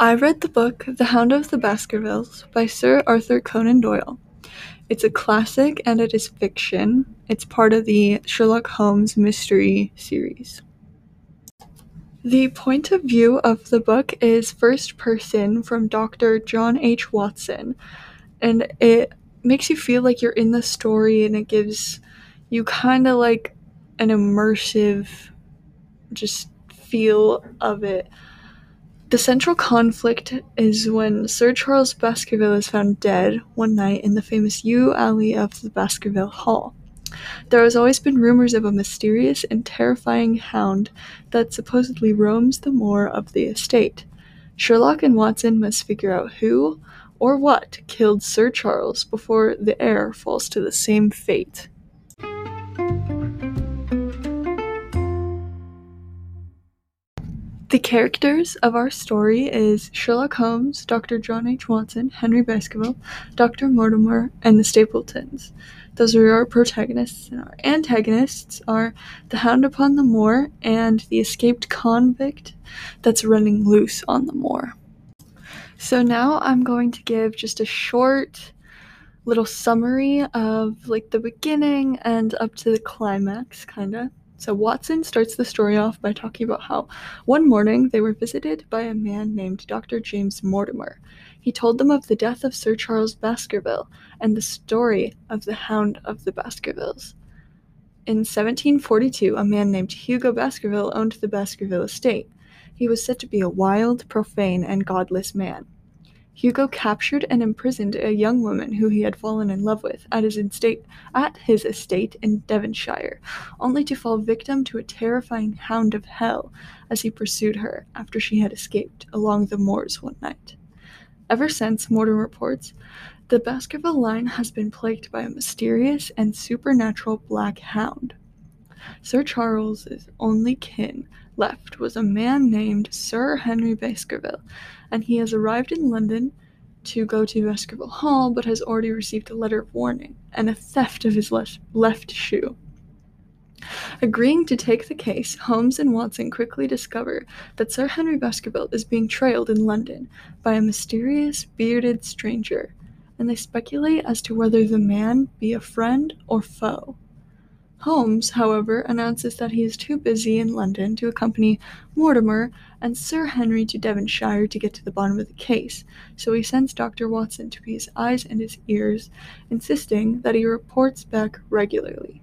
I read the book The Hound of the Baskervilles by Sir Arthur Conan Doyle. It's a classic and it is fiction. It's part of the Sherlock Holmes mystery series. The point of view of the book is first person from Dr. John H. Watson, and it makes you feel like you're in the story and it gives you kind of like an immersive just feel of it. The central conflict is when Sir Charles Baskerville is found dead one night in the famous yew alley of the Baskerville Hall. There has always been rumors of a mysterious and terrifying hound that supposedly roams the moor of the estate. Sherlock and Watson must figure out who or what killed Sir Charles before the heir falls to the same fate. The characters of our story is Sherlock Holmes, Dr. John H. Watson, Henry Baskerville, Dr. Mortimer, and the Stapletons. Those are our protagonists, and our antagonists are the Hound upon the Moor and the escaped convict that's running loose on the moor. So now I'm going to give just a short little summary of like the beginning and up to the climax, kind of. So Watson starts the story off by talking about how one morning they were visited by a man named Dr. James Mortimer. He told them of the death of Sir Charles Baskerville and the story of the Hound of the Baskervilles. In 1742, a man named Hugo Baskerville owned the Baskerville estate. He was said to be a wild, profane, and godless man. Hugo captured and imprisoned a young woman who he had fallen in love with at his estate, at his estate in Devonshire, only to fall victim to a terrifying hound of hell as he pursued her after she had escaped along the moors one night. Ever since, Mortimer reports, the Baskerville line has been plagued by a mysterious and supernatural black hound. Sir Charles's only kin left was a man named Sir Henry Baskerville, and he has arrived in London to go to Baskerville Hall, but has already received a letter of warning and a theft of his left, left shoe. Agreeing to take the case, Holmes and Watson quickly discover that Sir Henry Baskerville is being trailed in London by a mysterious, bearded stranger, and they speculate as to whether the man be a friend or foe. Holmes, however, announces that he is too busy in London to accompany Mortimer and Sir Henry to Devonshire to get to the bottom of the case, so he sends Dr. Watson to be his eyes and his ears, insisting that he reports back regularly.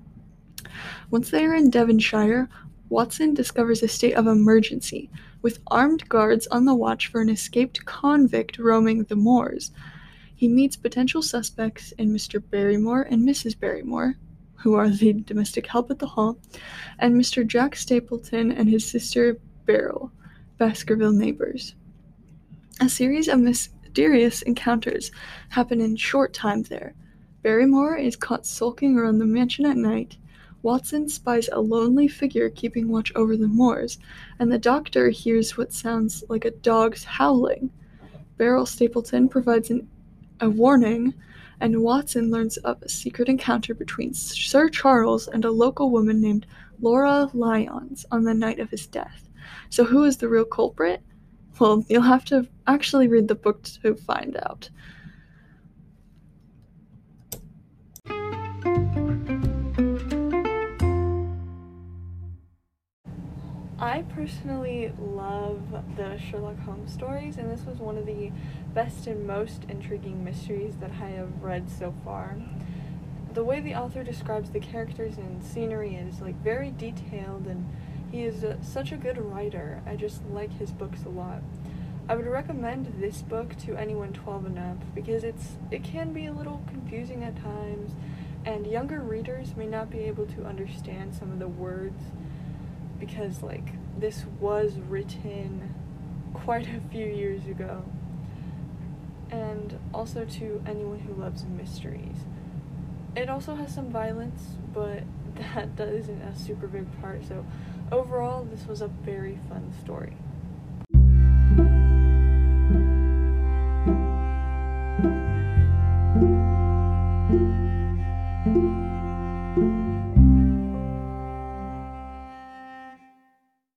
Once they are in Devonshire, Watson discovers a state of emergency, with armed guards on the watch for an escaped convict roaming the moors. He meets potential suspects in Mr. Barrymore and Mrs. Barrymore, who are the domestic help at the hall, and Mr. Jack Stapleton and his sister Beryl, Baskerville neighbors. A series of mysterious encounters happen in short time there. Barrymore is caught sulking around the mansion at night. Watson spies a lonely figure keeping watch over the moors, and the doctor hears what sounds like a dog's howling. Beryl Stapleton provides an, a warning and Watson learns of a secret encounter between Sir Charles and a local woman named Laura Lyons on the night of his death. So, who is the real culprit? Well, you'll have to actually read the book to find out. I personally love the Sherlock Holmes stories, and this was one of the best and most intriguing mysteries that I have read so far. The way the author describes the characters and scenery is like very detailed, and he is a, such a good writer. I just like his books a lot. I would recommend this book to anyone 12 and up because it's it can be a little confusing at times, and younger readers may not be able to understand some of the words because like this was written quite a few years ago. And also to anyone who loves mysteries. It also has some violence, but that isn't a super big part, so overall, this was a very fun story.